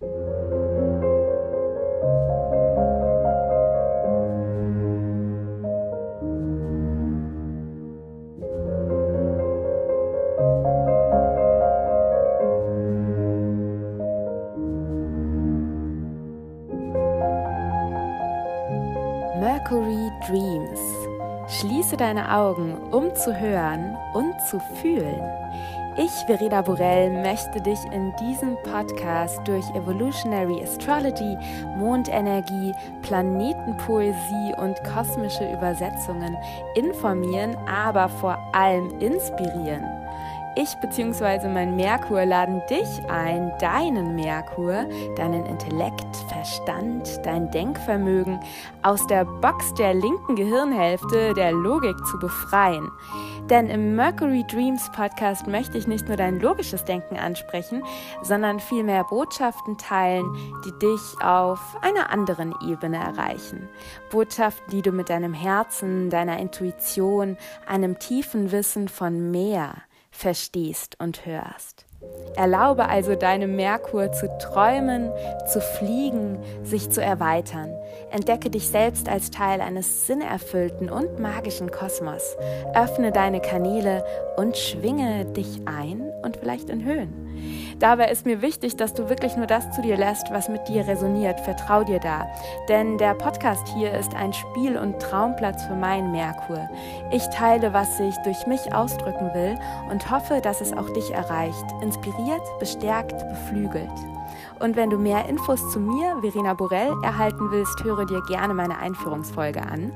Mercury Dreams. Schließe deine Augen, um zu hören und zu fühlen. Ich, Verena Borell, möchte dich in diesem Podcast durch Evolutionary Astrology, Mondenergie, Planetenpoesie und kosmische Übersetzungen informieren, aber vor allem inspirieren. Ich bzw. mein Merkur laden dich ein, deinen Merkur, deinen Intellekt, Verstand, dein Denkvermögen aus der Box der linken Gehirnhälfte der Logik zu befreien. Denn im Mercury Dreams Podcast möchte ich nicht nur dein logisches Denken ansprechen, sondern vielmehr Botschaften teilen, die dich auf einer anderen Ebene erreichen. Botschaften, die du mit deinem Herzen, deiner Intuition, einem tiefen Wissen von mehr, verstehst und hörst. Erlaube also deinem Merkur zu träumen, zu fliegen, sich zu erweitern. Entdecke dich selbst als Teil eines sinnerfüllten und magischen Kosmos. Öffne deine Kanäle und schwinge dich ein und vielleicht in Höhen. Dabei ist mir wichtig, dass du wirklich nur das zu dir lässt, was mit dir resoniert. Vertrau dir da. Denn der Podcast hier ist ein Spiel- und Traumplatz für meinen Merkur. Ich teile, was ich durch mich ausdrücken will und hoffe, dass es auch dich erreicht. Inspiriert, bestärkt, beflügelt. Und wenn du mehr Infos zu mir, Verena Borell, erhalten willst, höre dir gerne meine Einführungsfolge an.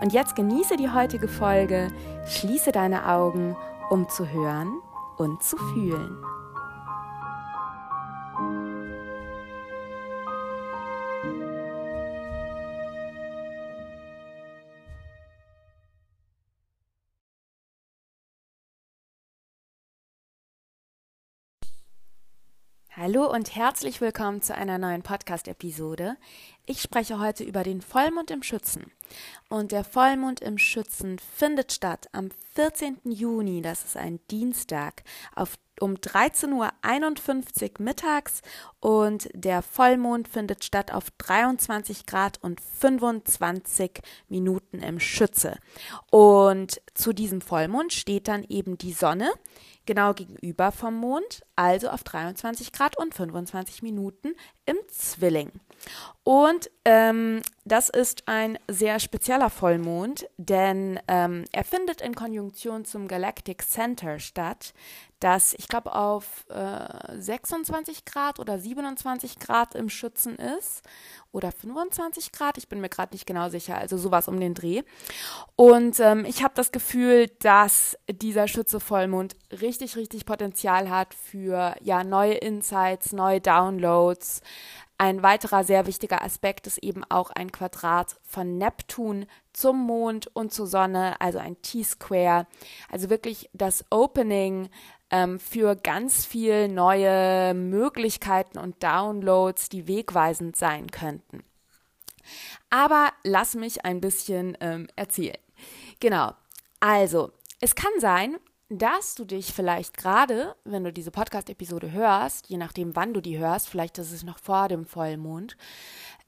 Und jetzt genieße die heutige Folge, schließe deine Augen, um zu hören und zu fühlen. Hallo und herzlich willkommen zu einer neuen Podcast-Episode. Ich spreche heute über den Vollmond im Schützen. Und der Vollmond im Schützen findet statt am 14. Juni, das ist ein Dienstag, auf, um 13.51 Uhr mittags und der Vollmond findet statt auf 23 Grad und 25 Minuten im Schütze. Und zu diesem Vollmond steht dann eben die Sonne genau gegenüber vom Mond, also auf 23 Grad und 25 Minuten im Zwilling. Und ähm, das ist ein sehr spezieller Vollmond, denn ähm, er findet in Konjunktion zum Galactic Center statt, das ich glaube auf äh, 26 Grad oder 27 Grad im Schützen ist oder 25 Grad, ich bin mir gerade nicht genau sicher, also sowas um den Dreh. Und ähm, ich habe das Gefühl, dass dieser Schütze Vollmond richtig, richtig Potenzial hat für ja neue Insights, neue Downloads, ein weiterer sehr wichtiger Aspekt ist eben auch ein Quadrat von Neptun zum Mond und zur Sonne, also ein T-Square. Also wirklich das Opening ähm, für ganz viel neue Möglichkeiten und Downloads, die wegweisend sein könnten. Aber lass mich ein bisschen ähm, erzählen. Genau. Also, es kann sein, dass du dich vielleicht gerade, wenn du diese Podcast-Episode hörst, je nachdem, wann du die hörst, vielleicht ist es noch vor dem Vollmond,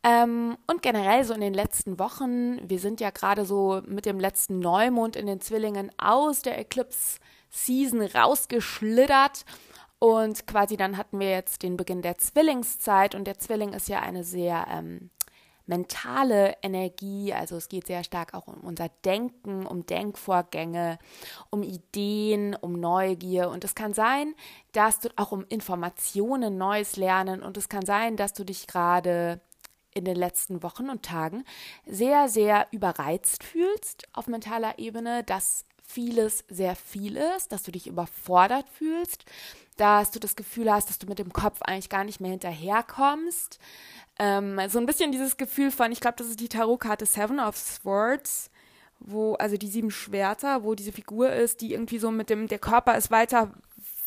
ähm, und generell so in den letzten Wochen, wir sind ja gerade so mit dem letzten Neumond in den Zwillingen aus der Eclipse-Season rausgeschlittert. Und quasi dann hatten wir jetzt den Beginn der Zwillingszeit und der Zwilling ist ja eine sehr ähm, mentale Energie. Also es geht sehr stark auch um unser Denken, um Denkvorgänge, um Ideen, um Neugier. Und es kann sein, dass du auch um Informationen Neues lernen. Und es kann sein, dass du dich gerade in den letzten Wochen und Tagen sehr, sehr überreizt fühlst auf mentaler Ebene, dass vieles sehr viel ist, dass du dich überfordert fühlst, dass du das Gefühl hast, dass du mit dem Kopf eigentlich gar nicht mehr hinterherkommst, ähm, so ein bisschen dieses Gefühl von, ich glaube, das ist die Tarotkarte Seven of Swords, wo, also die sieben Schwerter, wo diese Figur ist, die irgendwie so mit dem, der Körper ist weiter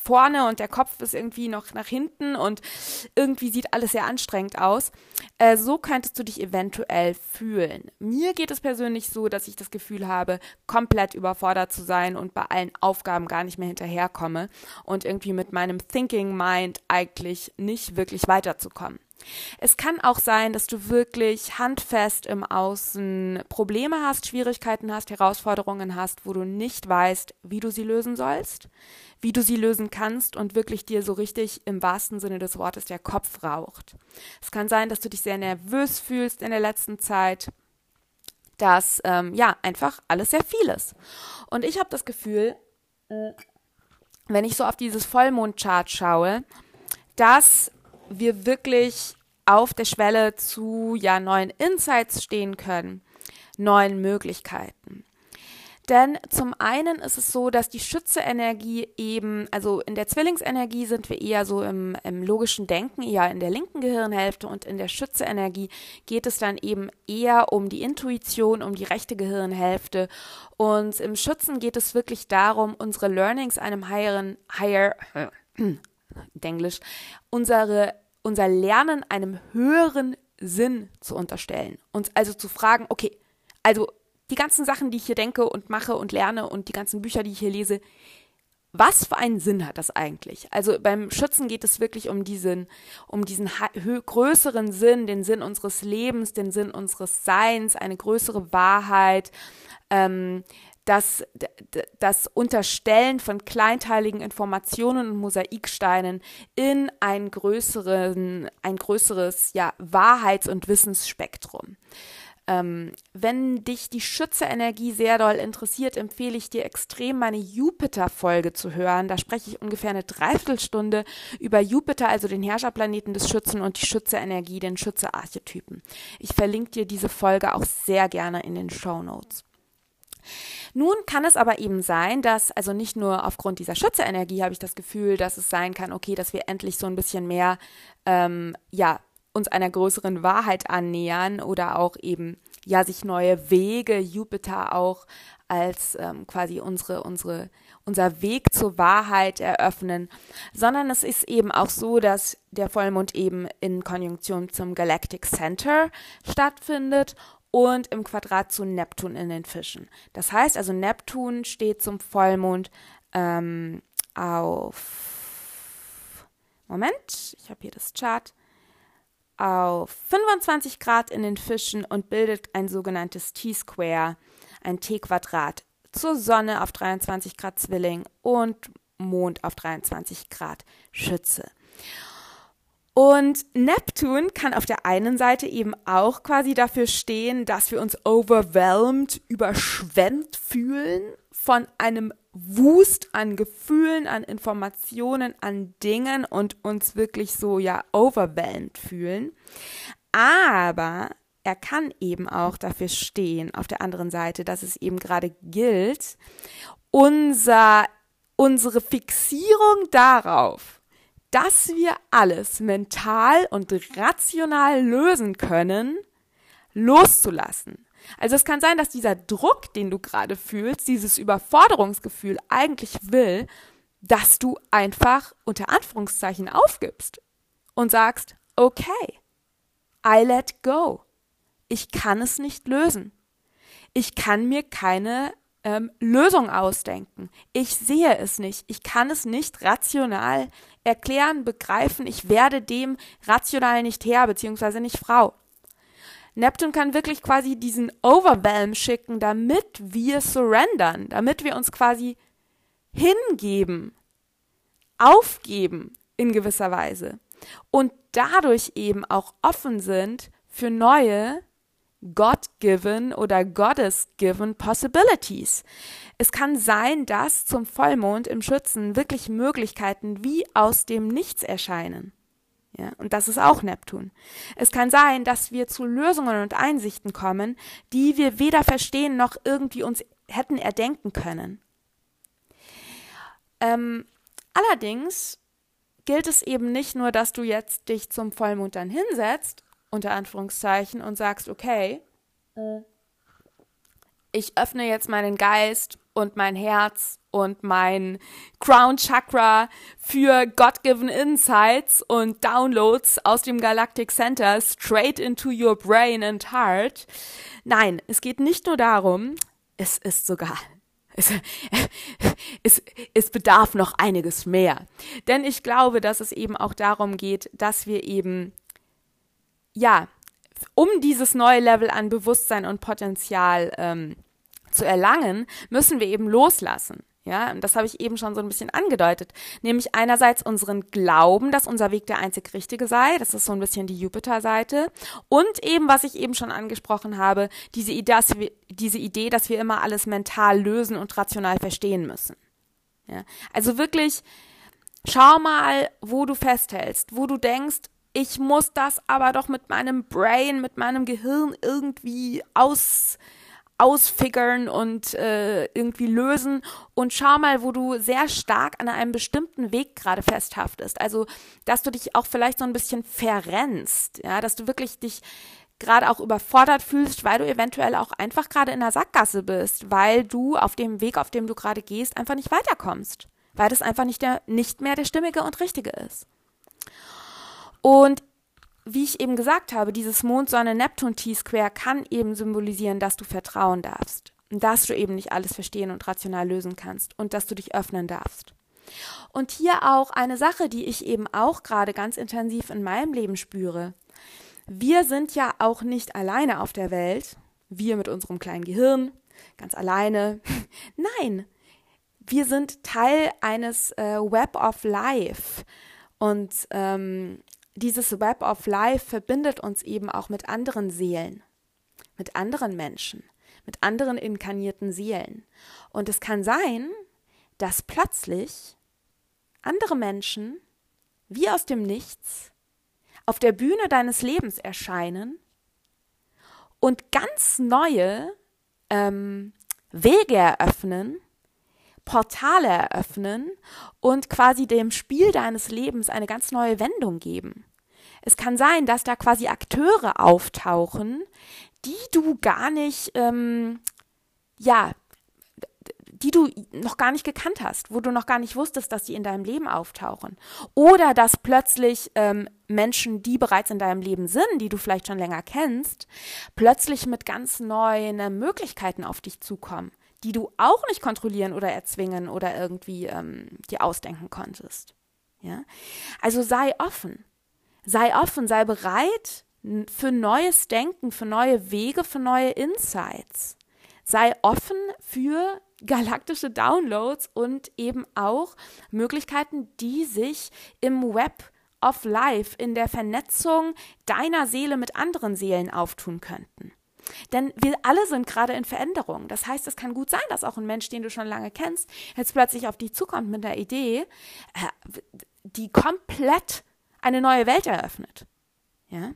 vorne und der Kopf ist irgendwie noch nach hinten und irgendwie sieht alles sehr anstrengend aus. Äh, so könntest du dich eventuell fühlen. Mir geht es persönlich so, dass ich das Gefühl habe, komplett überfordert zu sein und bei allen Aufgaben gar nicht mehr hinterherkomme und irgendwie mit meinem Thinking Mind eigentlich nicht wirklich weiterzukommen. Es kann auch sein, dass du wirklich handfest im Außen Probleme hast, Schwierigkeiten hast, Herausforderungen hast, wo du nicht weißt, wie du sie lösen sollst, wie du sie lösen kannst und wirklich dir so richtig im wahrsten Sinne des Wortes der Kopf raucht. Es kann sein, dass du dich sehr nervös fühlst in der letzten Zeit, dass ähm, ja einfach alles sehr viel ist. Und ich habe das Gefühl, wenn ich so auf dieses Vollmondchart schaue, dass wir wirklich auf der Schwelle zu ja neuen Insights stehen können, neuen Möglichkeiten. Denn zum einen ist es so, dass die Schütze-Energie eben, also in der Zwillingsenergie sind wir eher so im, im logischen Denken, eher in der linken Gehirnhälfte und in der Schütze-Energie geht es dann eben eher um die Intuition, um die rechte Gehirnhälfte. Und im Schützen geht es wirklich darum, unsere Learnings einem higher, higher, Englisch, unsere, unser Lernen einem höheren Sinn zu unterstellen. Uns also zu fragen, okay, also die ganzen Sachen, die ich hier denke und mache und lerne und die ganzen Bücher, die ich hier lese, was für einen Sinn hat das eigentlich? Also beim Schützen geht es wirklich um diesen, um diesen größeren Sinn, den Sinn unseres Lebens, den Sinn unseres Seins, eine größere Wahrheit, ähm, das, das Unterstellen von kleinteiligen Informationen und Mosaiksteinen in ein, größeren, ein größeres ja, Wahrheits- und Wissensspektrum. Ähm, wenn dich die Schütze-Energie sehr doll interessiert, empfehle ich dir extrem, meine Jupiter-Folge zu hören. Da spreche ich ungefähr eine Dreiviertelstunde über Jupiter, also den Herrscherplaneten des Schützen und die Schütze-Energie, den Schütze-Archetypen. Ich verlinke dir diese Folge auch sehr gerne in den Show Notes. Nun kann es aber eben sein, dass, also nicht nur aufgrund dieser Schütze-Energie habe ich das Gefühl, dass es sein kann, okay, dass wir endlich so ein bisschen mehr, ähm, ja, uns einer größeren Wahrheit annähern oder auch eben, ja, sich neue Wege, Jupiter auch als ähm, quasi unsere, unsere, unser Weg zur Wahrheit eröffnen, sondern es ist eben auch so, dass der Vollmond eben in Konjunktion zum Galactic Center stattfindet und im Quadrat zu Neptun in den Fischen. Das heißt also, Neptun steht zum Vollmond ähm, auf. Moment, ich habe hier das Chart. Auf 25 Grad in den Fischen und bildet ein sogenanntes T-Square, ein T-Quadrat zur Sonne auf 23 Grad Zwilling und Mond auf 23 Grad Schütze. Und Neptun kann auf der einen Seite eben auch quasi dafür stehen, dass wir uns overwhelmed, überschwemmt fühlen von einem Wust an Gefühlen, an Informationen, an Dingen und uns wirklich so ja overwhelmed fühlen. Aber er kann eben auch dafür stehen, auf der anderen Seite, dass es eben gerade gilt, unser, unsere Fixierung darauf, dass wir alles mental und rational lösen können, loszulassen. Also es kann sein, dass dieser Druck, den du gerade fühlst, dieses Überforderungsgefühl eigentlich will, dass du einfach unter Anführungszeichen aufgibst und sagst, okay, I let go. Ich kann es nicht lösen. Ich kann mir keine ähm, Lösung ausdenken. Ich sehe es nicht. Ich kann es nicht rational erklären, begreifen. Ich werde dem rational nicht Herr beziehungsweise nicht Frau. Neptun kann wirklich quasi diesen Overwhelm schicken, damit wir surrendern, damit wir uns quasi hingeben, aufgeben in gewisser Weise und dadurch eben auch offen sind für neue God-given oder Goddess-given Possibilities. Es kann sein, dass zum Vollmond im Schützen wirklich Möglichkeiten wie aus dem Nichts erscheinen. Ja, und das ist auch Neptun. Es kann sein, dass wir zu Lösungen und Einsichten kommen, die wir weder verstehen noch irgendwie uns hätten erdenken können. Ähm, allerdings gilt es eben nicht nur, dass du jetzt dich zum Vollmond dann hinsetzt unter Anführungszeichen, und sagst, okay, äh. ich öffne jetzt meinen Geist und mein Herz und mein Crown Chakra für God-given Insights und Downloads aus dem Galactic Center straight into your brain and heart. Nein, es geht nicht nur darum, es ist sogar es, es, es bedarf noch einiges mehr. Denn ich glaube, dass es eben auch darum geht, dass wir eben ja, um dieses neue Level an Bewusstsein und Potenzial ähm, zu erlangen, müssen wir eben loslassen. Ja, und das habe ich eben schon so ein bisschen angedeutet. Nämlich einerseits unseren Glauben, dass unser Weg der einzig richtige sei. Das ist so ein bisschen die Jupiter-Seite. Und eben, was ich eben schon angesprochen habe, diese Idee, wir, diese Idee, dass wir immer alles mental lösen und rational verstehen müssen. Ja, also wirklich, schau mal, wo du festhältst, wo du denkst, ich muss das aber doch mit meinem Brain, mit meinem Gehirn irgendwie aus ausfigern und äh, irgendwie lösen und schau mal, wo du sehr stark an einem bestimmten Weg gerade festhaftest. Also, dass du dich auch vielleicht so ein bisschen verrennst, ja, dass du wirklich dich gerade auch überfordert fühlst, weil du eventuell auch einfach gerade in der Sackgasse bist, weil du auf dem Weg, auf dem du gerade gehst, einfach nicht weiterkommst, weil das einfach nicht der nicht mehr der stimmige und richtige ist. Und wie ich eben gesagt habe, dieses Mond-Sonne-Neptun-T-Square kann eben symbolisieren, dass du vertrauen darfst, dass du eben nicht alles verstehen und rational lösen kannst und dass du dich öffnen darfst. Und hier auch eine Sache, die ich eben auch gerade ganz intensiv in meinem Leben spüre. Wir sind ja auch nicht alleine auf der Welt, wir mit unserem kleinen Gehirn, ganz alleine. Nein, wir sind Teil eines äh, Web of Life. Und ähm, dieses Web of Life verbindet uns eben auch mit anderen Seelen, mit anderen Menschen, mit anderen inkarnierten Seelen. Und es kann sein, dass plötzlich andere Menschen wie aus dem Nichts auf der Bühne deines Lebens erscheinen und ganz neue ähm, Wege eröffnen, Portale eröffnen und quasi dem Spiel deines Lebens eine ganz neue Wendung geben. Es kann sein, dass da quasi Akteure auftauchen, die du gar nicht, ähm, ja, die du noch gar nicht gekannt hast, wo du noch gar nicht wusstest, dass sie in deinem Leben auftauchen. Oder dass plötzlich ähm, Menschen, die bereits in deinem Leben sind, die du vielleicht schon länger kennst, plötzlich mit ganz neuen äh, Möglichkeiten auf dich zukommen die du auch nicht kontrollieren oder erzwingen oder irgendwie ähm, dir ausdenken konntest. Ja? Also sei offen. Sei offen, sei bereit für neues Denken, für neue Wege, für neue Insights. Sei offen für galaktische Downloads und eben auch Möglichkeiten, die sich im Web of Life, in der Vernetzung deiner Seele mit anderen Seelen auftun könnten. Denn wir alle sind gerade in Veränderung. Das heißt, es kann gut sein, dass auch ein Mensch, den du schon lange kennst, jetzt plötzlich auf dich zukommt mit der Idee, äh, die komplett eine neue Welt eröffnet. Ja?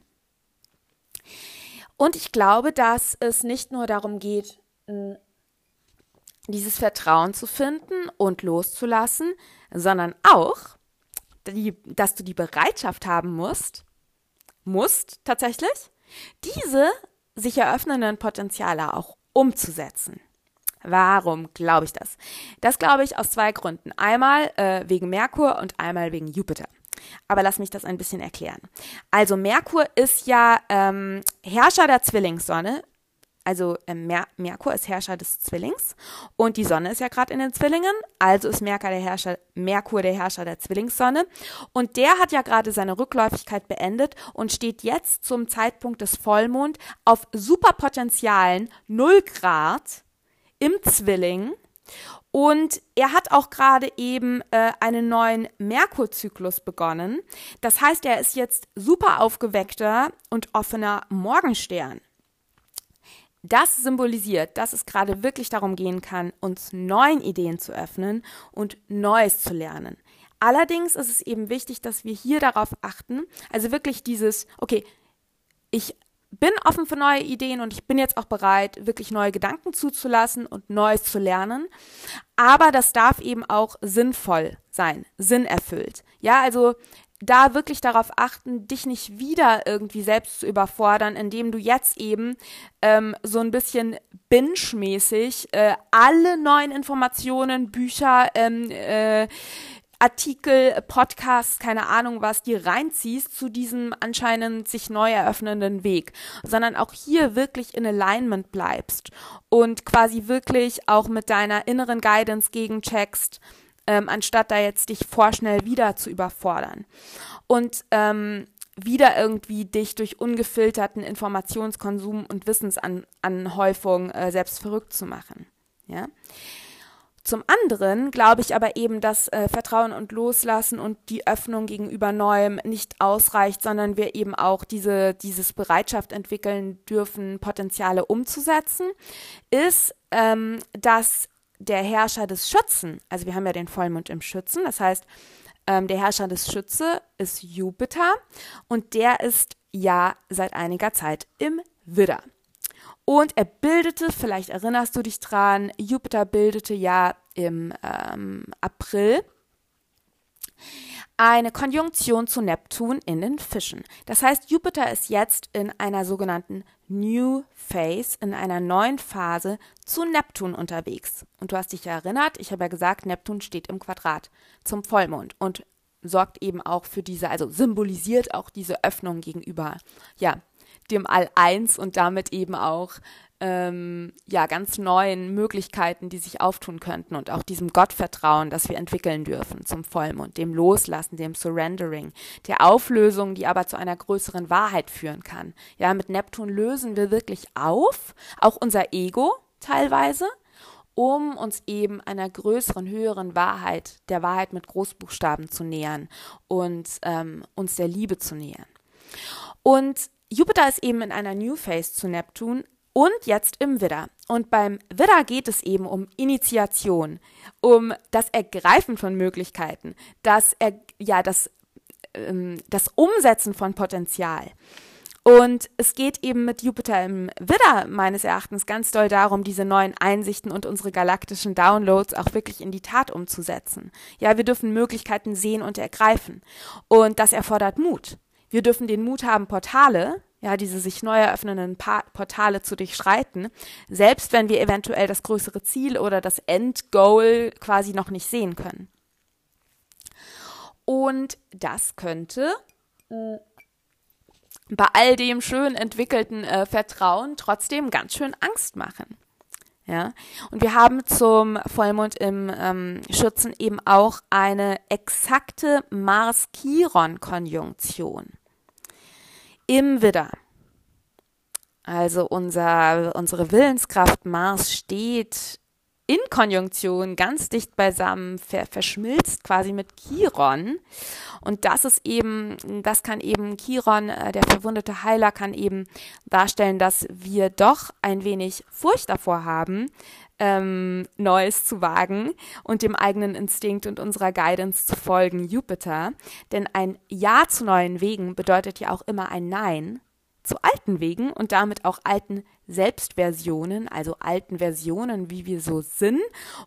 Und ich glaube, dass es nicht nur darum geht, dieses Vertrauen zu finden und loszulassen, sondern auch, dass du die Bereitschaft haben musst, musst tatsächlich, diese sich eröffnenden Potenziale auch umzusetzen. Warum glaube ich das? Das glaube ich aus zwei Gründen. Einmal äh, wegen Merkur und einmal wegen Jupiter. Aber lass mich das ein bisschen erklären. Also Merkur ist ja ähm, Herrscher der Zwillingssonne, also äh, Mer Merkur ist Herrscher des Zwillings und die Sonne ist ja gerade in den Zwillingen, also ist Merkur der, Herrscher, Merkur der Herrscher der Zwillingssonne und der hat ja gerade seine Rückläufigkeit beendet und steht jetzt zum Zeitpunkt des Vollmond auf Superpotenzialen 0 Grad im Zwilling und er hat auch gerade eben äh, einen neuen Merkurzyklus begonnen. Das heißt, er ist jetzt super aufgeweckter und offener Morgenstern. Das symbolisiert, dass es gerade wirklich darum gehen kann, uns neuen Ideen zu öffnen und Neues zu lernen. Allerdings ist es eben wichtig, dass wir hier darauf achten, also wirklich dieses, okay, ich bin offen für neue Ideen und ich bin jetzt auch bereit, wirklich neue Gedanken zuzulassen und Neues zu lernen. Aber das darf eben auch sinnvoll sein, sinnerfüllt. Ja, also da wirklich darauf achten, dich nicht wieder irgendwie selbst zu überfordern, indem du jetzt eben ähm, so ein bisschen binge-mäßig äh, alle neuen Informationen, Bücher, ähm, äh, Artikel, Podcasts, keine Ahnung was, dir reinziehst zu diesem anscheinend sich neu eröffnenden Weg, sondern auch hier wirklich in Alignment bleibst und quasi wirklich auch mit deiner inneren Guidance gegencheckst, ähm, anstatt da jetzt dich vorschnell wieder zu überfordern. Und ähm, wieder irgendwie dich durch ungefilterten Informationskonsum und Wissensanhäufung äh, selbst verrückt zu machen. Ja. Zum anderen glaube ich aber eben, dass äh, Vertrauen und Loslassen und die Öffnung gegenüber Neuem nicht ausreicht, sondern wir eben auch diese dieses Bereitschaft entwickeln dürfen, Potenziale umzusetzen, ist, ähm, dass der Herrscher des Schützen, also wir haben ja den Vollmond im Schützen, das heißt, ähm, der Herrscher des Schütze ist Jupiter und der ist ja seit einiger Zeit im Widder. Und er bildete, vielleicht erinnerst du dich dran, Jupiter bildete ja im ähm, April eine Konjunktion zu Neptun in den Fischen. Das heißt, Jupiter ist jetzt in einer sogenannten New Phase, in einer neuen Phase zu Neptun unterwegs. Und du hast dich ja erinnert, ich habe ja gesagt, Neptun steht im Quadrat zum Vollmond und sorgt eben auch für diese, also symbolisiert auch diese Öffnung gegenüber, ja, dem All eins und damit eben auch ähm, ja ganz neuen Möglichkeiten, die sich auftun könnten und auch diesem Gottvertrauen, das wir entwickeln dürfen zum Vollmond, dem Loslassen, dem Surrendering, der Auflösung, die aber zu einer größeren Wahrheit führen kann. Ja, mit Neptun lösen wir wirklich auf, auch unser Ego teilweise, um uns eben einer größeren, höheren Wahrheit, der Wahrheit mit Großbuchstaben zu nähern und ähm, uns der Liebe zu nähern. Und Jupiter ist eben in einer New Phase zu Neptun und jetzt im Widder. Und beim Widder geht es eben um Initiation, um das Ergreifen von Möglichkeiten, das, er, ja, das, ähm, das Umsetzen von Potenzial. Und es geht eben mit Jupiter im Widder meines Erachtens ganz doll darum, diese neuen Einsichten und unsere galaktischen Downloads auch wirklich in die Tat umzusetzen. Ja, wir dürfen Möglichkeiten sehen und ergreifen. Und das erfordert Mut. Wir dürfen den Mut haben, Portale, ja, diese sich neu eröffnenden Portale zu durchschreiten, selbst wenn wir eventuell das größere Ziel oder das Endgoal quasi noch nicht sehen können. Und das könnte äh, bei all dem schön entwickelten äh, Vertrauen trotzdem ganz schön Angst machen. Ja, und wir haben zum Vollmond im ähm, Schützen eben auch eine exakte Mars-Chiron-Konjunktion im Widder. Also unser, unsere Willenskraft Mars steht in Konjunktion ganz dicht beisammen, ver verschmilzt quasi mit Chiron. Und das ist eben, das kann eben Chiron, äh, der verwundete Heiler, kann eben darstellen, dass wir doch ein wenig Furcht davor haben, ähm, Neues zu wagen und dem eigenen Instinkt und unserer Guidance zu folgen, Jupiter. Denn ein Ja zu neuen Wegen bedeutet ja auch immer ein Nein zu alten Wegen und damit auch alten Selbstversionen, also alten Versionen, wie wir so sind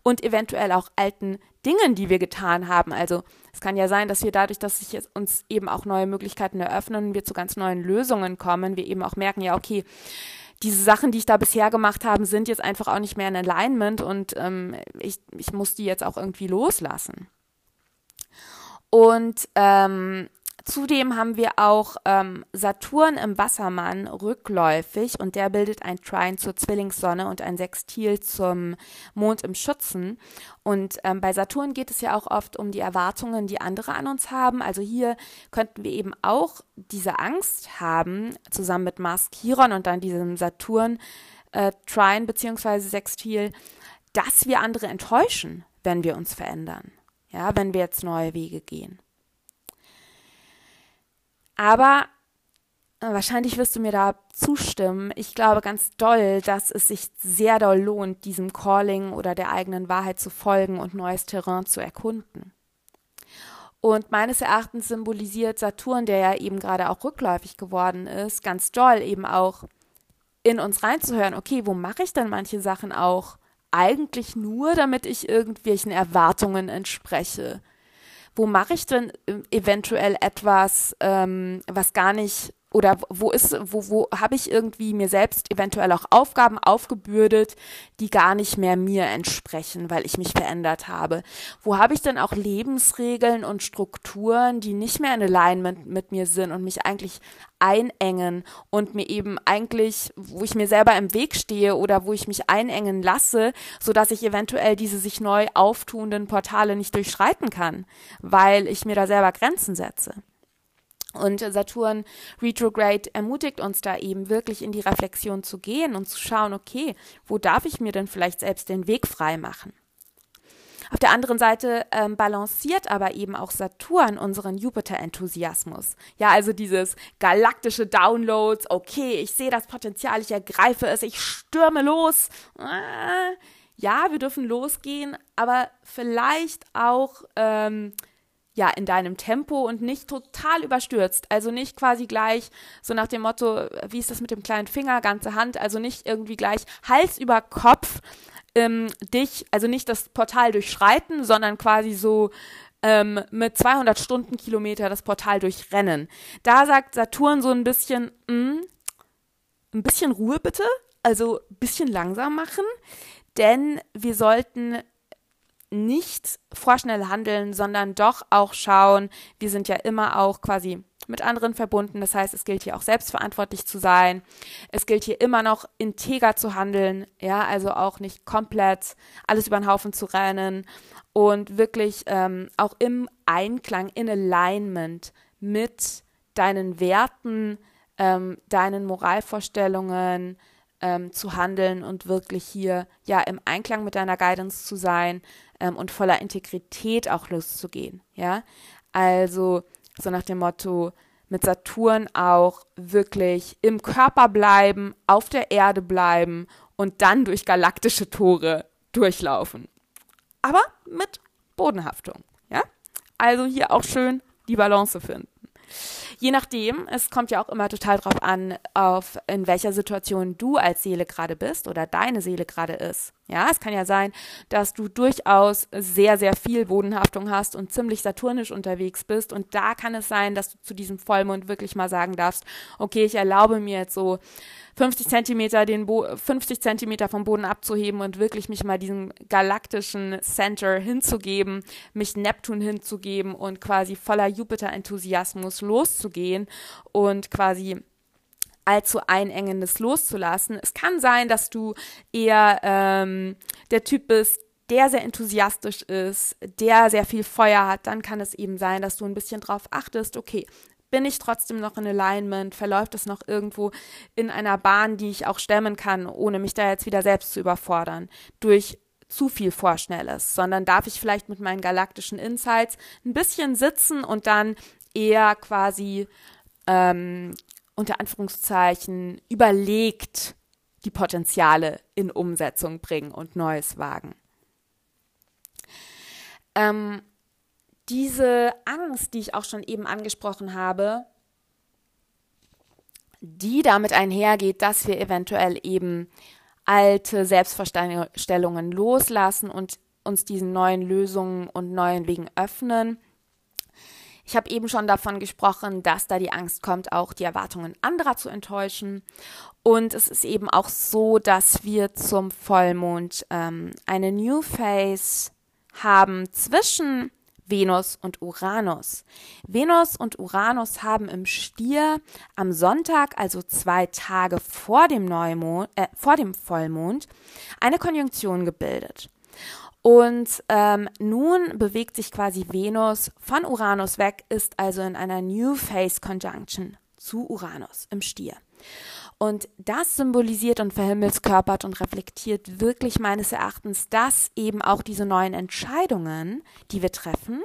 und eventuell auch alten Dingen, die wir getan haben. Also es kann ja sein, dass wir dadurch, dass sich uns eben auch neue Möglichkeiten eröffnen, wir zu ganz neuen Lösungen kommen, wir eben auch merken, ja, okay, diese Sachen, die ich da bisher gemacht habe, sind jetzt einfach auch nicht mehr in Alignment und ähm, ich, ich muss die jetzt auch irgendwie loslassen. Und ähm, Zudem haben wir auch ähm, Saturn im Wassermann rückläufig und der bildet ein Trine zur Zwillingssonne und ein Sextil zum Mond im Schützen. Und ähm, bei Saturn geht es ja auch oft um die Erwartungen, die andere an uns haben. Also hier könnten wir eben auch diese Angst haben, zusammen mit Mars Chiron und dann diesem Saturn äh, Trine beziehungsweise Sextil, dass wir andere enttäuschen, wenn wir uns verändern. Ja, wenn wir jetzt neue Wege gehen. Aber äh, wahrscheinlich wirst du mir da zustimmen. Ich glaube ganz doll, dass es sich sehr doll lohnt, diesem Calling oder der eigenen Wahrheit zu folgen und neues Terrain zu erkunden. Und meines Erachtens symbolisiert Saturn, der ja eben gerade auch rückläufig geworden ist, ganz doll eben auch in uns reinzuhören, okay, wo mache ich denn manche Sachen auch eigentlich nur, damit ich irgendwelchen Erwartungen entspreche? Wo mache ich denn ähm, eventuell etwas, ähm, was gar nicht oder wo ist, wo, wo habe ich irgendwie mir selbst eventuell auch Aufgaben aufgebürdet, die gar nicht mehr mir entsprechen, weil ich mich verändert habe? Wo habe ich denn auch Lebensregeln und Strukturen, die nicht mehr in Alignment mit mir sind und mich eigentlich einengen und mir eben eigentlich, wo ich mir selber im Weg stehe oder wo ich mich einengen lasse, so dass ich eventuell diese sich neu auftuenden Portale nicht durchschreiten kann, weil ich mir da selber Grenzen setze. Und Saturn Retrograde ermutigt uns da eben wirklich in die Reflexion zu gehen und zu schauen, okay, wo darf ich mir denn vielleicht selbst den Weg frei machen? Auf der anderen Seite ähm, balanciert aber eben auch Saturn unseren Jupiter-Enthusiasmus. Ja, also dieses galaktische Downloads, okay, ich sehe das Potenzial, ich ergreife es, ich stürme los. Äh, ja, wir dürfen losgehen, aber vielleicht auch ähm, ja in deinem Tempo und nicht total überstürzt. Also nicht quasi gleich so nach dem Motto, wie ist das mit dem kleinen Finger, ganze Hand, also nicht irgendwie gleich Hals über Kopf ähm, dich, also nicht das Portal durchschreiten, sondern quasi so ähm, mit 200 Stundenkilometer das Portal durchrennen. Da sagt Saturn so ein bisschen, mh, mm, ein bisschen Ruhe bitte, also ein bisschen langsam machen, denn wir sollten nicht vorschnell handeln, sondern doch auch schauen, wir sind ja immer auch quasi mit anderen verbunden. Das heißt, es gilt hier auch selbstverantwortlich zu sein. Es gilt hier immer noch integer zu handeln, ja, also auch nicht komplett alles über den Haufen zu rennen und wirklich ähm, auch im Einklang, in Alignment mit deinen Werten, ähm, deinen Moralvorstellungen ähm, zu handeln und wirklich hier ja im Einklang mit deiner Guidance zu sein ähm, und voller Integrität auch loszugehen, ja. Also so nach dem Motto, mit Saturn auch wirklich im Körper bleiben, auf der Erde bleiben und dann durch galaktische Tore durchlaufen. Aber mit Bodenhaftung, ja? Also hier auch schön die Balance finden. Je nachdem, es kommt ja auch immer total drauf an, auf in welcher Situation du als Seele gerade bist oder deine Seele gerade ist. Ja, es kann ja sein, dass du durchaus sehr, sehr viel Bodenhaftung hast und ziemlich saturnisch unterwegs bist. Und da kann es sein, dass du zu diesem Vollmond wirklich mal sagen darfst, okay, ich erlaube mir jetzt so 50 Zentimeter den Bo 50 Zentimeter vom Boden abzuheben und wirklich mich mal diesem galaktischen Center hinzugeben, mich Neptun hinzugeben und quasi voller Jupiter-Enthusiasmus loszugehen und quasi allzu einengendes loszulassen. Es kann sein, dass du eher ähm, der Typ bist, der sehr enthusiastisch ist, der sehr viel Feuer hat, dann kann es eben sein, dass du ein bisschen drauf achtest, okay, bin ich trotzdem noch in Alignment? Verläuft es noch irgendwo in einer Bahn, die ich auch stemmen kann, ohne mich da jetzt wieder selbst zu überfordern? Durch zu viel Vorschnelles, sondern darf ich vielleicht mit meinen galaktischen Insights ein bisschen sitzen und dann eher quasi ähm, unter Anführungszeichen überlegt die Potenziale in Umsetzung bringen und Neues wagen. Ähm, diese Angst, die ich auch schon eben angesprochen habe, die damit einhergeht, dass wir eventuell eben alte Selbstvorstellungen loslassen und uns diesen neuen Lösungen und neuen Wegen öffnen, ich habe eben schon davon gesprochen, dass da die Angst kommt, auch die Erwartungen anderer zu enttäuschen. Und es ist eben auch so, dass wir zum Vollmond ähm, eine New Phase haben zwischen Venus und Uranus. Venus und Uranus haben im Stier am Sonntag, also zwei Tage vor dem Neumond, äh, vor dem Vollmond, eine Konjunktion gebildet. Und ähm, nun bewegt sich quasi Venus von Uranus weg, ist also in einer New Phase Conjunction zu Uranus im Stier. Und das symbolisiert und verhimmelskörpert und reflektiert wirklich meines Erachtens, dass eben auch diese neuen Entscheidungen, die wir treffen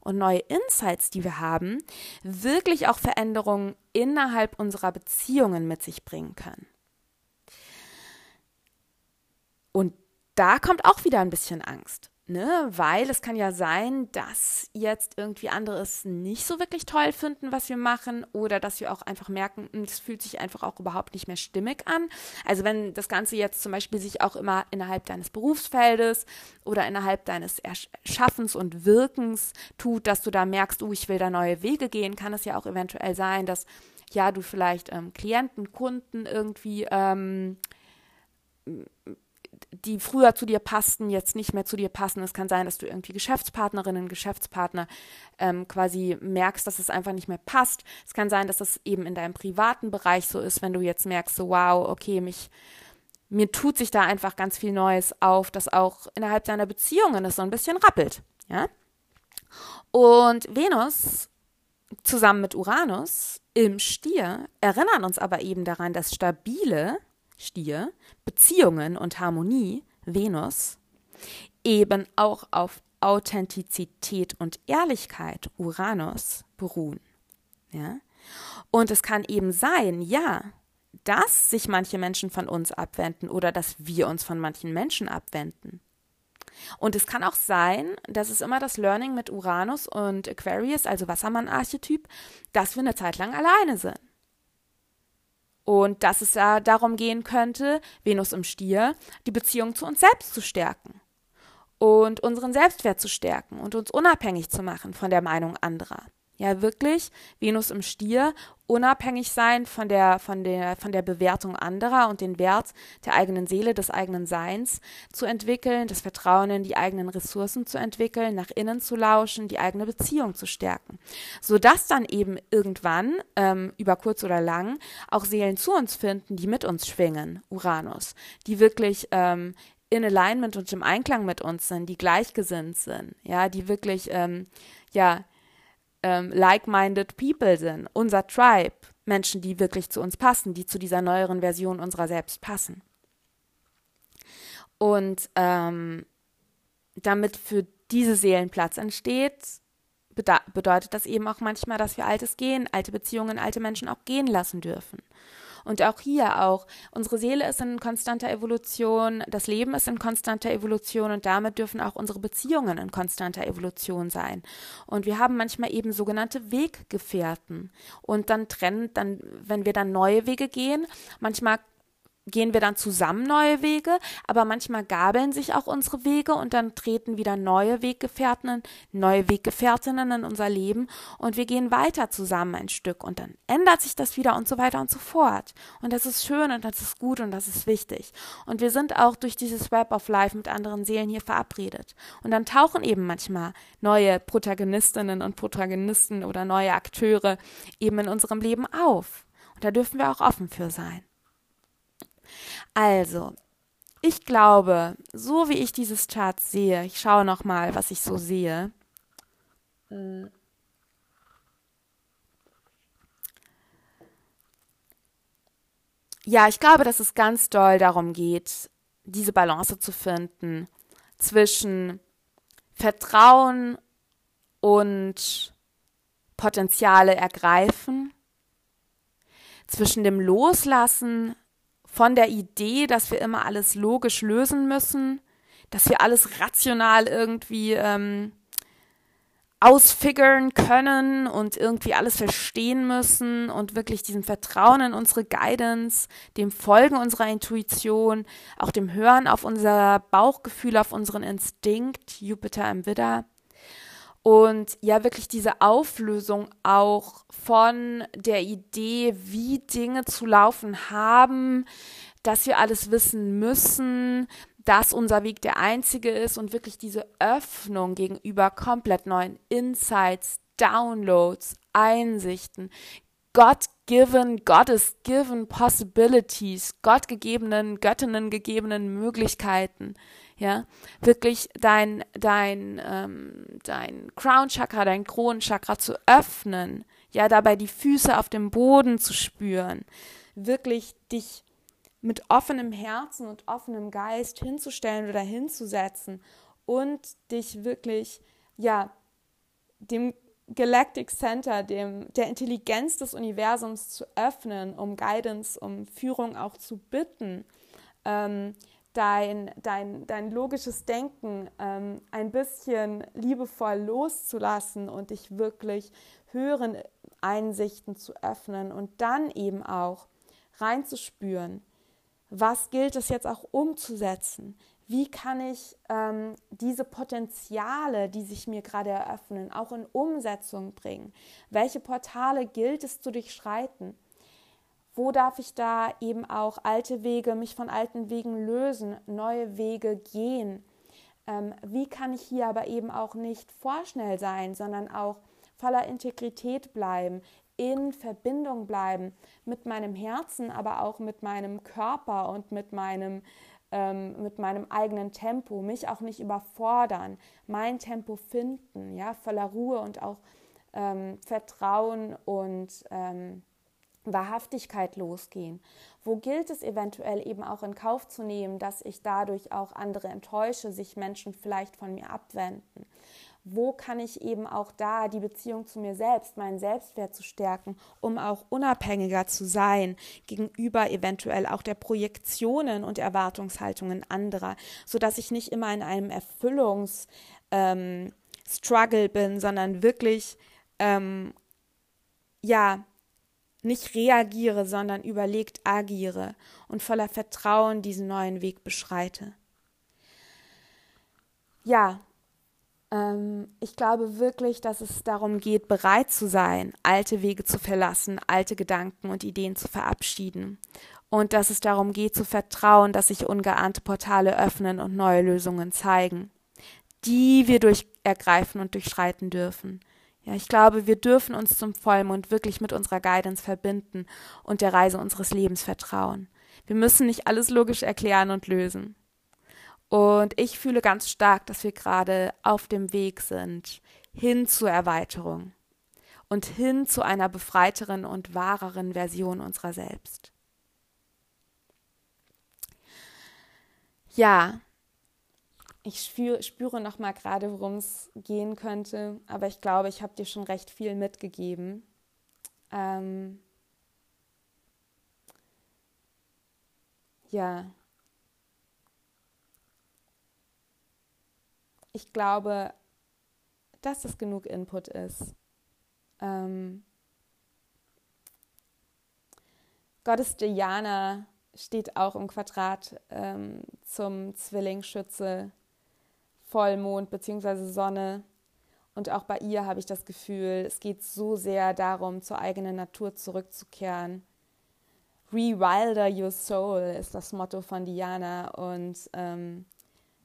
und neue Insights, die wir haben, wirklich auch Veränderungen innerhalb unserer Beziehungen mit sich bringen können. Und da kommt auch wieder ein bisschen Angst. Ne? Weil es kann ja sein, dass jetzt irgendwie andere es nicht so wirklich toll finden, was wir machen, oder dass wir auch einfach merken, hm, es fühlt sich einfach auch überhaupt nicht mehr stimmig an. Also wenn das Ganze jetzt zum Beispiel sich auch immer innerhalb deines Berufsfeldes oder innerhalb deines Erschaffens und Wirkens tut, dass du da merkst, oh, ich will da neue Wege gehen, kann es ja auch eventuell sein, dass ja du vielleicht ähm, Klienten, Kunden irgendwie ähm, die früher zu dir passten, jetzt nicht mehr zu dir passen. Es kann sein, dass du irgendwie Geschäftspartnerinnen, Geschäftspartner ähm, quasi merkst, dass es einfach nicht mehr passt. Es kann sein, dass es eben in deinem privaten Bereich so ist, wenn du jetzt merkst, so wow, okay, mich mir tut sich da einfach ganz viel Neues auf, das auch innerhalb deiner Beziehungen es so ein bisschen rappelt, ja. Und Venus zusammen mit Uranus im Stier erinnern uns aber eben daran, dass stabile Stier, Beziehungen und Harmonie, Venus, eben auch auf Authentizität und Ehrlichkeit, Uranus, beruhen. Ja? Und es kann eben sein, ja, dass sich manche Menschen von uns abwenden oder dass wir uns von manchen Menschen abwenden. Und es kann auch sein, dass es immer das Learning mit Uranus und Aquarius, also Wassermann-Archetyp, dass wir eine Zeit lang alleine sind. Und dass es da darum gehen könnte, Venus im Stier, die Beziehung zu uns selbst zu stärken und unseren Selbstwert zu stärken und uns unabhängig zu machen von der Meinung anderer ja wirklich Venus im Stier unabhängig sein von der, von der, von der Bewertung anderer und den Wert der eigenen Seele, des eigenen Seins zu entwickeln, das Vertrauen in die eigenen Ressourcen zu entwickeln, nach innen zu lauschen, die eigene Beziehung zu stärken. Sodass dann eben irgendwann, ähm, über kurz oder lang, auch Seelen zu uns finden, die mit uns schwingen, Uranus, die wirklich ähm, in Alignment und im Einklang mit uns sind, die gleichgesinnt sind, ja, die wirklich, ähm, ja, ähm, like-minded people sind, unser Tribe, Menschen, die wirklich zu uns passen, die zu dieser neueren Version unserer selbst passen. Und ähm, damit für diese Seelen Platz entsteht, bedeutet das eben auch manchmal, dass wir Altes gehen, alte Beziehungen, alte Menschen auch gehen lassen dürfen. Und auch hier auch, unsere Seele ist in konstanter Evolution, das Leben ist in konstanter Evolution und damit dürfen auch unsere Beziehungen in konstanter Evolution sein. Und wir haben manchmal eben sogenannte Weggefährten. Und dann trennen, dann, wenn wir dann neue Wege gehen, manchmal gehen wir dann zusammen neue Wege, aber manchmal gabeln sich auch unsere Wege und dann treten wieder neue Weggefährtinnen, neue Weggefährtinnen in unser Leben und wir gehen weiter zusammen ein Stück und dann ändert sich das wieder und so weiter und so fort. Und das ist schön und das ist gut und das ist wichtig. Und wir sind auch durch dieses Web of Life mit anderen Seelen hier verabredet. Und dann tauchen eben manchmal neue Protagonistinnen und Protagonisten oder neue Akteure eben in unserem Leben auf. Und da dürfen wir auch offen für sein. Also, ich glaube, so wie ich dieses Chart sehe, ich schaue noch mal, was ich so sehe. Ja, ich glaube, dass es ganz doll darum geht, diese Balance zu finden zwischen Vertrauen und Potenziale ergreifen, zwischen dem Loslassen von der Idee, dass wir immer alles logisch lösen müssen, dass wir alles rational irgendwie ähm, ausfigern können und irgendwie alles verstehen müssen und wirklich diesem Vertrauen in unsere Guidance, dem Folgen unserer Intuition, auch dem Hören auf unser Bauchgefühl, auf unseren Instinkt, Jupiter im Widder. Und ja, wirklich diese Auflösung auch von der Idee, wie Dinge zu laufen haben, dass wir alles wissen müssen, dass unser Weg der einzige ist und wirklich diese Öffnung gegenüber komplett neuen Insights, Downloads, Einsichten, God-given, Goddess-given Possibilities, Gottgegebenen, Göttinnen gegebenen Möglichkeiten ja, wirklich dein, dein, ähm, dein Crown Chakra, dein Kronenchakra zu öffnen, ja, dabei die Füße auf dem Boden zu spüren, wirklich dich mit offenem Herzen und offenem Geist hinzustellen oder hinzusetzen und dich wirklich, ja, dem Galactic Center, dem, der Intelligenz des Universums zu öffnen, um Guidance, um Führung auch zu bitten, ähm, dein, dein, dein logisches Denken ähm, ein bisschen liebevoll loszulassen und dich wirklich höheren Einsichten zu öffnen und dann eben auch reinzuspüren, was gilt es jetzt auch umzusetzen? Wie kann ich ähm, diese Potenziale, die sich mir gerade eröffnen, auch in Umsetzung bringen? Welche Portale gilt es zu durchschreiten? Wo darf ich da eben auch alte Wege, mich von alten Wegen lösen, neue Wege gehen? Ähm, wie kann ich hier aber eben auch nicht vorschnell sein, sondern auch voller Integrität bleiben, in Verbindung bleiben mit meinem Herzen, aber auch mit meinem Körper und mit meinem, ähm, mit meinem eigenen Tempo, mich auch nicht überfordern, mein Tempo finden, ja, voller Ruhe und auch ähm, Vertrauen und ähm, Wahrhaftigkeit losgehen? Wo gilt es eventuell eben auch in Kauf zu nehmen, dass ich dadurch auch andere enttäusche, sich Menschen vielleicht von mir abwenden? Wo kann ich eben auch da die Beziehung zu mir selbst, meinen Selbstwert zu stärken, um auch unabhängiger zu sein gegenüber eventuell auch der Projektionen und Erwartungshaltungen anderer, sodass ich nicht immer in einem Erfüllungs ähm, bin, sondern wirklich ähm, ja nicht reagiere, sondern überlegt agiere und voller Vertrauen diesen neuen Weg beschreite. Ja, ähm, ich glaube wirklich, dass es darum geht, bereit zu sein, alte Wege zu verlassen, alte Gedanken und Ideen zu verabschieden. Und dass es darum geht, zu vertrauen, dass sich ungeahnte Portale öffnen und neue Lösungen zeigen, die wir durch ergreifen und durchschreiten dürfen. Ja, ich glaube, wir dürfen uns zum Vollmond wirklich mit unserer Guidance verbinden und der Reise unseres Lebens vertrauen. Wir müssen nicht alles logisch erklären und lösen. Und ich fühle ganz stark, dass wir gerade auf dem Weg sind hin zur Erweiterung und hin zu einer befreiteren und wahreren Version unserer selbst. Ja, ich spüre, spüre noch mal gerade, worum es gehen könnte, aber ich glaube, ich habe dir schon recht viel mitgegeben. Ähm ja. Ich glaube, dass es genug Input ist. Ähm Gottes Diana steht auch im Quadrat ähm, zum Zwillingsschütze Vollmond bzw. Sonne. Und auch bei ihr habe ich das Gefühl, es geht so sehr darum, zur eigenen Natur zurückzukehren. Rewilder your soul ist das Motto von Diana. Und ähm,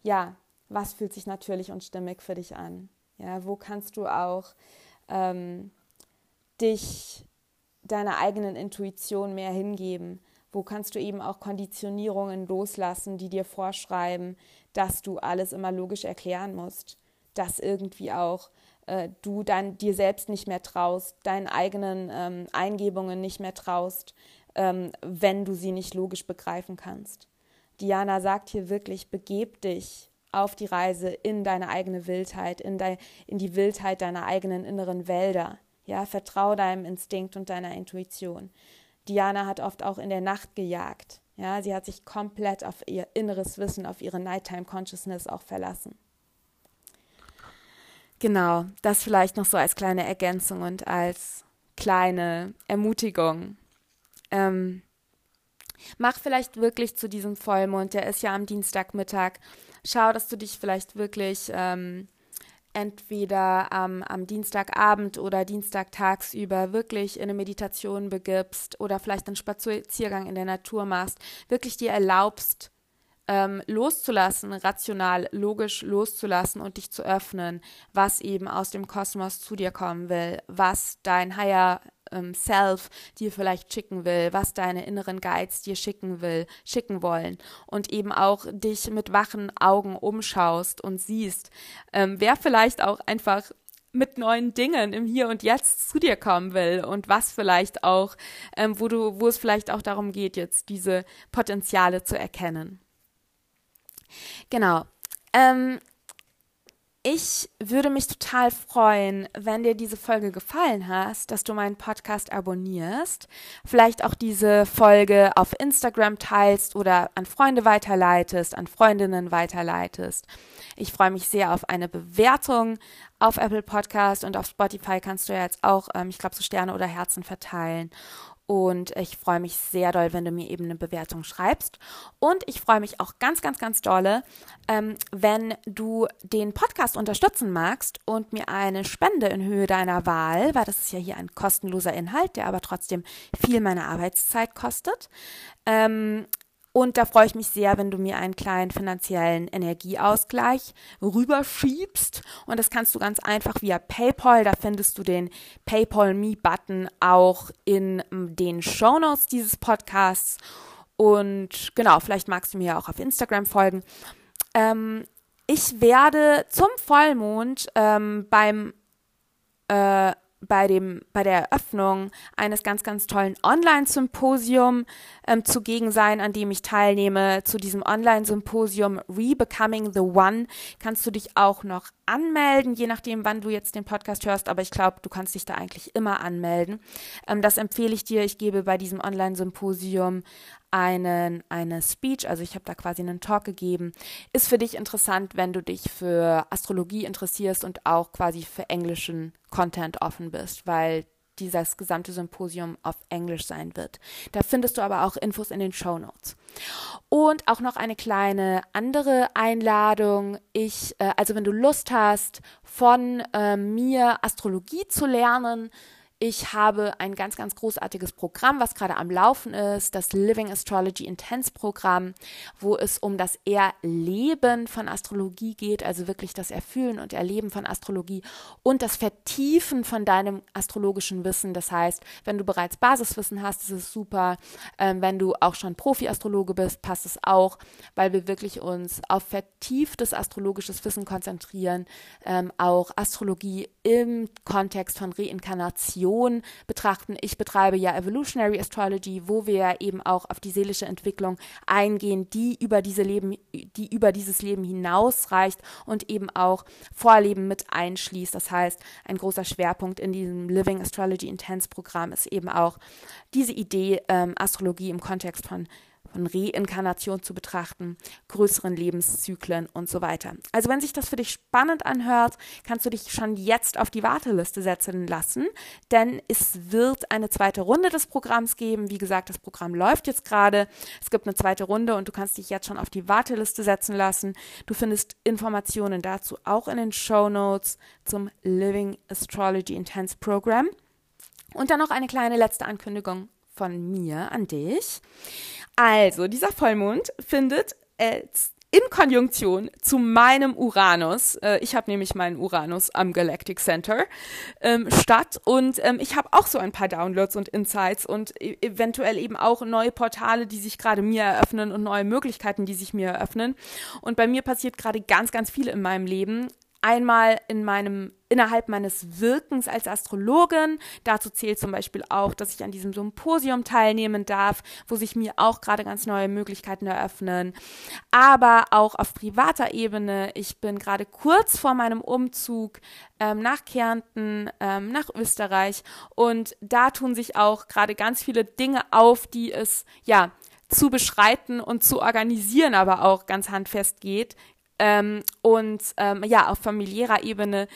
ja, was fühlt sich natürlich und stimmig für dich an? Ja, wo kannst du auch ähm, dich deiner eigenen Intuition mehr hingeben? Wo kannst du eben auch Konditionierungen loslassen, die dir vorschreiben, dass du alles immer logisch erklären musst, dass irgendwie auch äh, du dann dir selbst nicht mehr traust, deinen eigenen ähm, Eingebungen nicht mehr traust, ähm, wenn du sie nicht logisch begreifen kannst. Diana sagt hier wirklich, begeb dich auf die Reise in deine eigene Wildheit, in, de, in die Wildheit deiner eigenen inneren Wälder. Ja, vertrau deinem Instinkt und deiner Intuition. Diana hat oft auch in der Nacht gejagt. Ja, sie hat sich komplett auf ihr inneres Wissen, auf ihre Nighttime Consciousness auch verlassen. Genau, das vielleicht noch so als kleine Ergänzung und als kleine Ermutigung. Ähm, mach vielleicht wirklich zu diesem Vollmond, der ist ja am Dienstagmittag. Schau, dass du dich vielleicht wirklich ähm, entweder am, am Dienstagabend oder Dienstag tagsüber wirklich in eine Meditation begibst oder vielleicht einen Spaziergang in der Natur machst, wirklich dir erlaubst, ähm, loszulassen, rational, logisch loszulassen und dich zu öffnen, was eben aus dem Kosmos zu dir kommen will, was dein Higher ähm, Self dir vielleicht schicken will, was deine inneren Guides dir schicken will, schicken wollen und eben auch dich mit wachen Augen umschaust und siehst, ähm, wer vielleicht auch einfach mit neuen Dingen im Hier und Jetzt zu dir kommen will und was vielleicht auch, ähm, wo du, wo es vielleicht auch darum geht, jetzt diese Potenziale zu erkennen. Genau. Ähm, ich würde mich total freuen, wenn dir diese Folge gefallen hat, dass du meinen Podcast abonnierst, vielleicht auch diese Folge auf Instagram teilst oder an Freunde weiterleitest, an Freundinnen weiterleitest. Ich freue mich sehr auf eine Bewertung auf Apple Podcast und auf Spotify kannst du ja jetzt auch, ähm, ich glaube, so Sterne oder Herzen verteilen. Und ich freue mich sehr doll, wenn du mir eben eine Bewertung schreibst. Und ich freue mich auch ganz, ganz, ganz dolle, ähm, wenn du den Podcast unterstützen magst und mir eine Spende in Höhe deiner Wahl, weil das ist ja hier ein kostenloser Inhalt, der aber trotzdem viel meiner Arbeitszeit kostet, ähm, und da freue ich mich sehr, wenn du mir einen kleinen finanziellen Energieausgleich rüberschiebst. Und das kannst du ganz einfach via PayPal. Da findest du den PayPal Me Button auch in den Show Notes dieses Podcasts. Und genau, vielleicht magst du mir auch auf Instagram folgen. Ähm, ich werde zum Vollmond ähm, beim äh, bei dem bei der Eröffnung eines ganz ganz tollen Online-Symposium ähm, zugegen sein, an dem ich teilnehme. Zu diesem Online-Symposium Rebecoming the One kannst du dich auch noch anmelden, je nachdem, wann du jetzt den Podcast hörst. Aber ich glaube, du kannst dich da eigentlich immer anmelden. Ähm, das empfehle ich dir. Ich gebe bei diesem Online-Symposium einen, eine Speech, also ich habe da quasi einen Talk gegeben. Ist für dich interessant, wenn du dich für Astrologie interessierst und auch quasi für englischen Content offen bist, weil dieses gesamte Symposium auf Englisch sein wird. Da findest du aber auch Infos in den Show Notes. Und auch noch eine kleine andere Einladung. Ich, äh, also wenn du Lust hast, von äh, mir Astrologie zu lernen, ich habe ein ganz, ganz großartiges Programm, was gerade am Laufen ist, das Living Astrology Intense Programm, wo es um das Erleben von Astrologie geht, also wirklich das Erfühlen und Erleben von Astrologie und das Vertiefen von deinem astrologischen Wissen. Das heißt, wenn du bereits Basiswissen hast, ist es super. Ähm, wenn du auch schon Profi-Astrologe bist, passt es auch, weil wir wirklich uns auf vertieftes astrologisches Wissen konzentrieren, ähm, auch Astrologie im Kontext von Reinkarnation betrachten. Ich betreibe ja Evolutionary Astrology, wo wir eben auch auf die seelische Entwicklung eingehen, die über diese Leben, die über dieses Leben hinausreicht und eben auch Vorleben mit einschließt. Das heißt, ein großer Schwerpunkt in diesem Living Astrology Intense Programm ist eben auch diese Idee, ähm, Astrologie im Kontext von von Reinkarnation zu betrachten, größeren Lebenszyklen und so weiter. Also wenn sich das für dich spannend anhört, kannst du dich schon jetzt auf die Warteliste setzen lassen, denn es wird eine zweite Runde des Programms geben. Wie gesagt, das Programm läuft jetzt gerade. Es gibt eine zweite Runde und du kannst dich jetzt schon auf die Warteliste setzen lassen. Du findest Informationen dazu auch in den Show Notes zum Living Astrology Intense Program. Und dann noch eine kleine letzte Ankündigung von mir an dich. Also, dieser Vollmond findet äh, in Konjunktion zu meinem Uranus, äh, ich habe nämlich meinen Uranus am Galactic Center, ähm, statt. Und ähm, ich habe auch so ein paar Downloads und Insights und e eventuell eben auch neue Portale, die sich gerade mir eröffnen und neue Möglichkeiten, die sich mir eröffnen. Und bei mir passiert gerade ganz, ganz viel in meinem Leben einmal in meinem innerhalb meines Wirkens als Astrologin. Dazu zählt zum Beispiel auch, dass ich an diesem Symposium teilnehmen darf, wo sich mir auch gerade ganz neue Möglichkeiten eröffnen. Aber auch auf privater Ebene. Ich bin gerade kurz vor meinem Umzug ähm, nach Kärnten, ähm, nach Österreich. Und da tun sich auch gerade ganz viele Dinge auf, die es, ja, zu beschreiten und zu organisieren aber auch ganz handfest geht, ähm, und ähm, ja, auf familiärer Ebene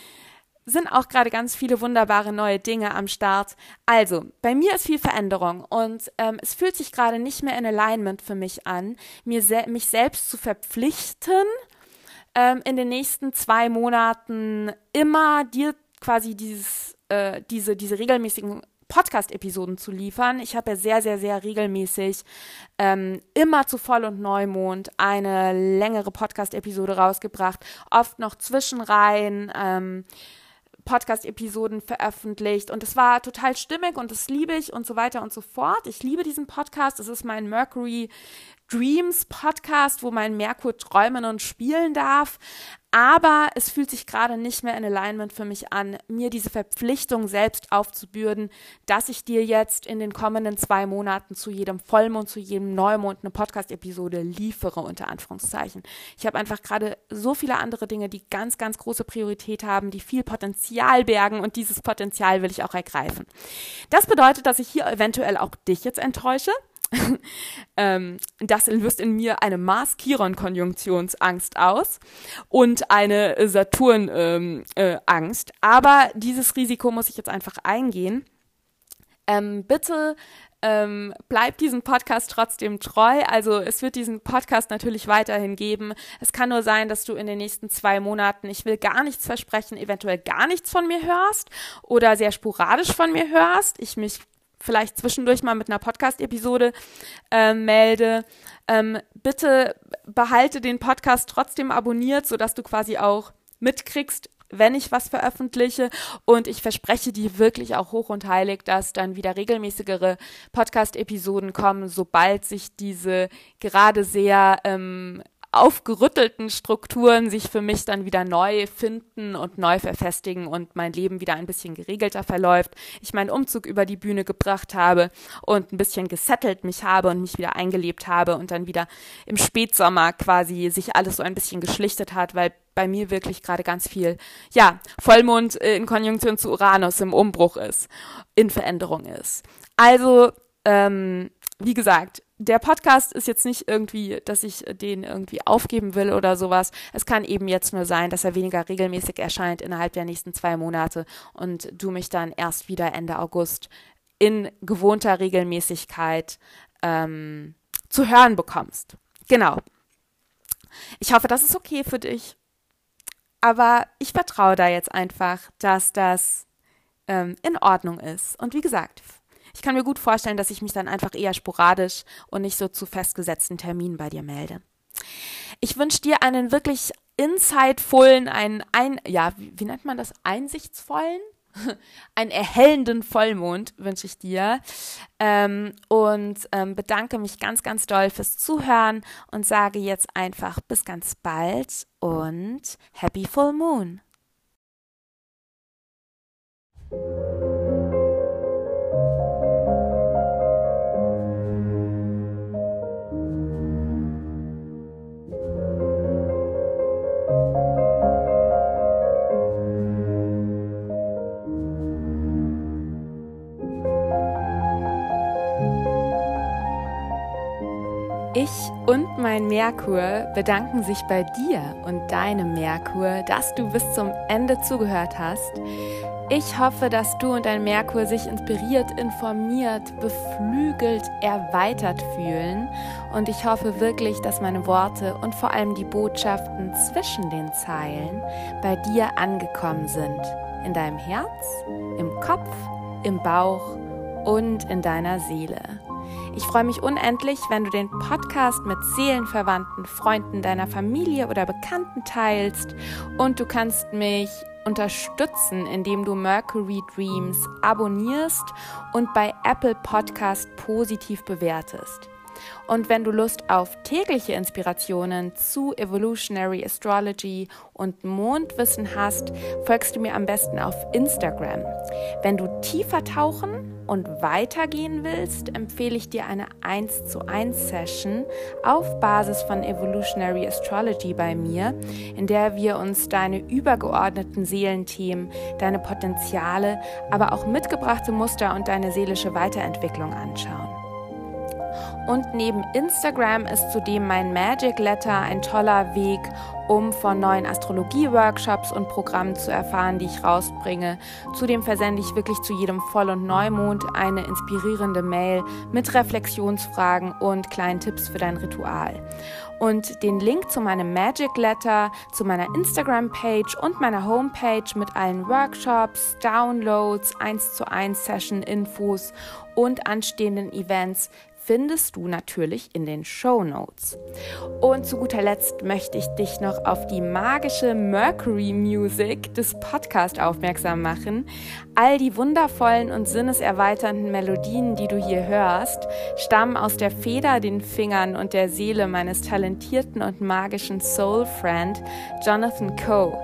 sind auch gerade ganz viele wunderbare neue Dinge am Start. Also, bei mir ist viel Veränderung und ähm, es fühlt sich gerade nicht mehr in Alignment für mich an, mir se mich selbst zu verpflichten, ähm, in den nächsten zwei Monaten immer dir quasi dieses, äh, diese, diese regelmäßigen Podcast-Episoden zu liefern. Ich habe ja sehr, sehr, sehr regelmäßig ähm, immer zu Voll- und Neumond eine längere Podcast-Episode rausgebracht, oft noch Zwischenreihen. Ähm, Podcast-Episoden veröffentlicht und es war total stimmig und das liebe ich und so weiter und so fort. Ich liebe diesen Podcast. Es ist mein Mercury Dreams Podcast, wo mein Merkur träumen und spielen darf. Aber es fühlt sich gerade nicht mehr in Alignment für mich an, mir diese Verpflichtung selbst aufzubürden, dass ich dir jetzt in den kommenden zwei Monaten zu jedem Vollmond, zu jedem Neumond eine Podcast-Episode liefere, unter Anführungszeichen. Ich habe einfach gerade so viele andere Dinge, die ganz, ganz große Priorität haben, die viel Potenzial bergen und dieses Potenzial will ich auch ergreifen. Das bedeutet, dass ich hier eventuell auch dich jetzt enttäusche, ähm, das löst in mir eine Mars-Chiron-Konjunktionsangst aus und eine Saturn-Angst. Ähm, äh, Aber dieses Risiko muss ich jetzt einfach eingehen. Ähm, bitte ähm, bleibt diesem Podcast trotzdem treu. Also es wird diesen Podcast natürlich weiterhin geben. Es kann nur sein, dass du in den nächsten zwei Monaten, ich will gar nichts versprechen, eventuell gar nichts von mir hörst oder sehr sporadisch von mir hörst. Ich mich vielleicht zwischendurch mal mit einer Podcast-Episode äh, melde. Ähm, bitte behalte den Podcast trotzdem abonniert, sodass du quasi auch mitkriegst, wenn ich was veröffentliche. Und ich verspreche dir wirklich auch hoch und heilig, dass dann wieder regelmäßigere Podcast-Episoden kommen, sobald sich diese gerade sehr ähm, aufgerüttelten Strukturen sich für mich dann wieder neu finden und neu verfestigen und mein Leben wieder ein bisschen geregelter verläuft. Ich meinen Umzug über die Bühne gebracht habe und ein bisschen gesettelt mich habe und mich wieder eingelebt habe und dann wieder im Spätsommer quasi sich alles so ein bisschen geschlichtet hat, weil bei mir wirklich gerade ganz viel, ja, Vollmond äh, in Konjunktion zu Uranus im Umbruch ist, in Veränderung ist. Also, ähm, wie gesagt, der Podcast ist jetzt nicht irgendwie, dass ich den irgendwie aufgeben will oder sowas. Es kann eben jetzt nur sein, dass er weniger regelmäßig erscheint innerhalb der nächsten zwei Monate und du mich dann erst wieder Ende August in gewohnter Regelmäßigkeit ähm, zu hören bekommst. Genau. Ich hoffe, das ist okay für dich. Aber ich vertraue da jetzt einfach, dass das ähm, in Ordnung ist. Und wie gesagt, ich kann mir gut vorstellen, dass ich mich dann einfach eher sporadisch und nicht so zu festgesetzten Terminen bei dir melde. Ich wünsche dir einen wirklich insightvollen, einen, ein, ja, wie, nennt man das? Einsichtsvollen? einen erhellenden Vollmond wünsche ich dir ähm, und ähm, bedanke mich ganz, ganz doll fürs Zuhören und sage jetzt einfach bis ganz bald und Happy Full Moon. Ich und mein Merkur bedanken sich bei dir und deinem Merkur, dass du bis zum Ende zugehört hast. Ich hoffe, dass du und dein Merkur sich inspiriert, informiert, beflügelt, erweitert fühlen. Und ich hoffe wirklich, dass meine Worte und vor allem die Botschaften zwischen den Zeilen bei dir angekommen sind. In deinem Herz, im Kopf, im Bauch und in deiner Seele. Ich freue mich unendlich, wenn du den Podcast mit Seelenverwandten, Freunden deiner Familie oder Bekannten teilst und du kannst mich unterstützen, indem du Mercury Dreams abonnierst und bei Apple Podcast positiv bewertest. Und wenn du Lust auf tägliche Inspirationen zu Evolutionary Astrology und Mondwissen hast, folgst du mir am besten auf Instagram. Wenn du tiefer tauchen und weitergehen willst, empfehle ich dir eine 1 zu 1 Session auf Basis von Evolutionary Astrology bei mir, in der wir uns deine übergeordneten Seelenthemen, deine Potenziale, aber auch mitgebrachte Muster und deine seelische Weiterentwicklung anschauen. Und neben Instagram ist zudem mein Magic Letter ein toller Weg, um von neuen Astrologie-Workshops und Programmen zu erfahren, die ich rausbringe. Zudem versende ich wirklich zu jedem Voll- und Neumond eine inspirierende Mail mit Reflexionsfragen und kleinen Tipps für dein Ritual. Und den Link zu meinem Magic Letter, zu meiner Instagram-Page und meiner Homepage mit allen Workshops, Downloads, 1 zu 1 Session-Infos und anstehenden Events findest du natürlich in den Show Notes. Und zu guter Letzt möchte ich dich noch auf die magische Mercury Music des Podcasts aufmerksam machen. All die wundervollen und sinneserweiternden Melodien, die du hier hörst, stammen aus der Feder, den Fingern und der Seele meines talentierten und magischen Soul Friend Jonathan Coe.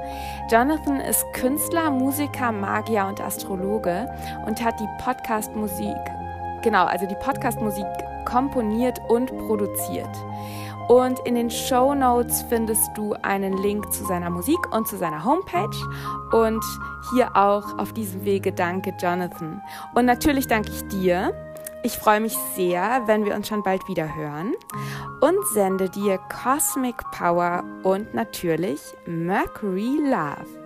Jonathan ist Künstler, Musiker, Magier und Astrologe und hat die Podcast-Musik genau, also die Podcast-Musik komponiert und produziert. Und in den Show Notes findest du einen Link zu seiner Musik und zu seiner Homepage. Und hier auch auf diesem Wege danke Jonathan. Und natürlich danke ich dir. Ich freue mich sehr, wenn wir uns schon bald wieder hören und sende dir Cosmic Power und natürlich Mercury Love.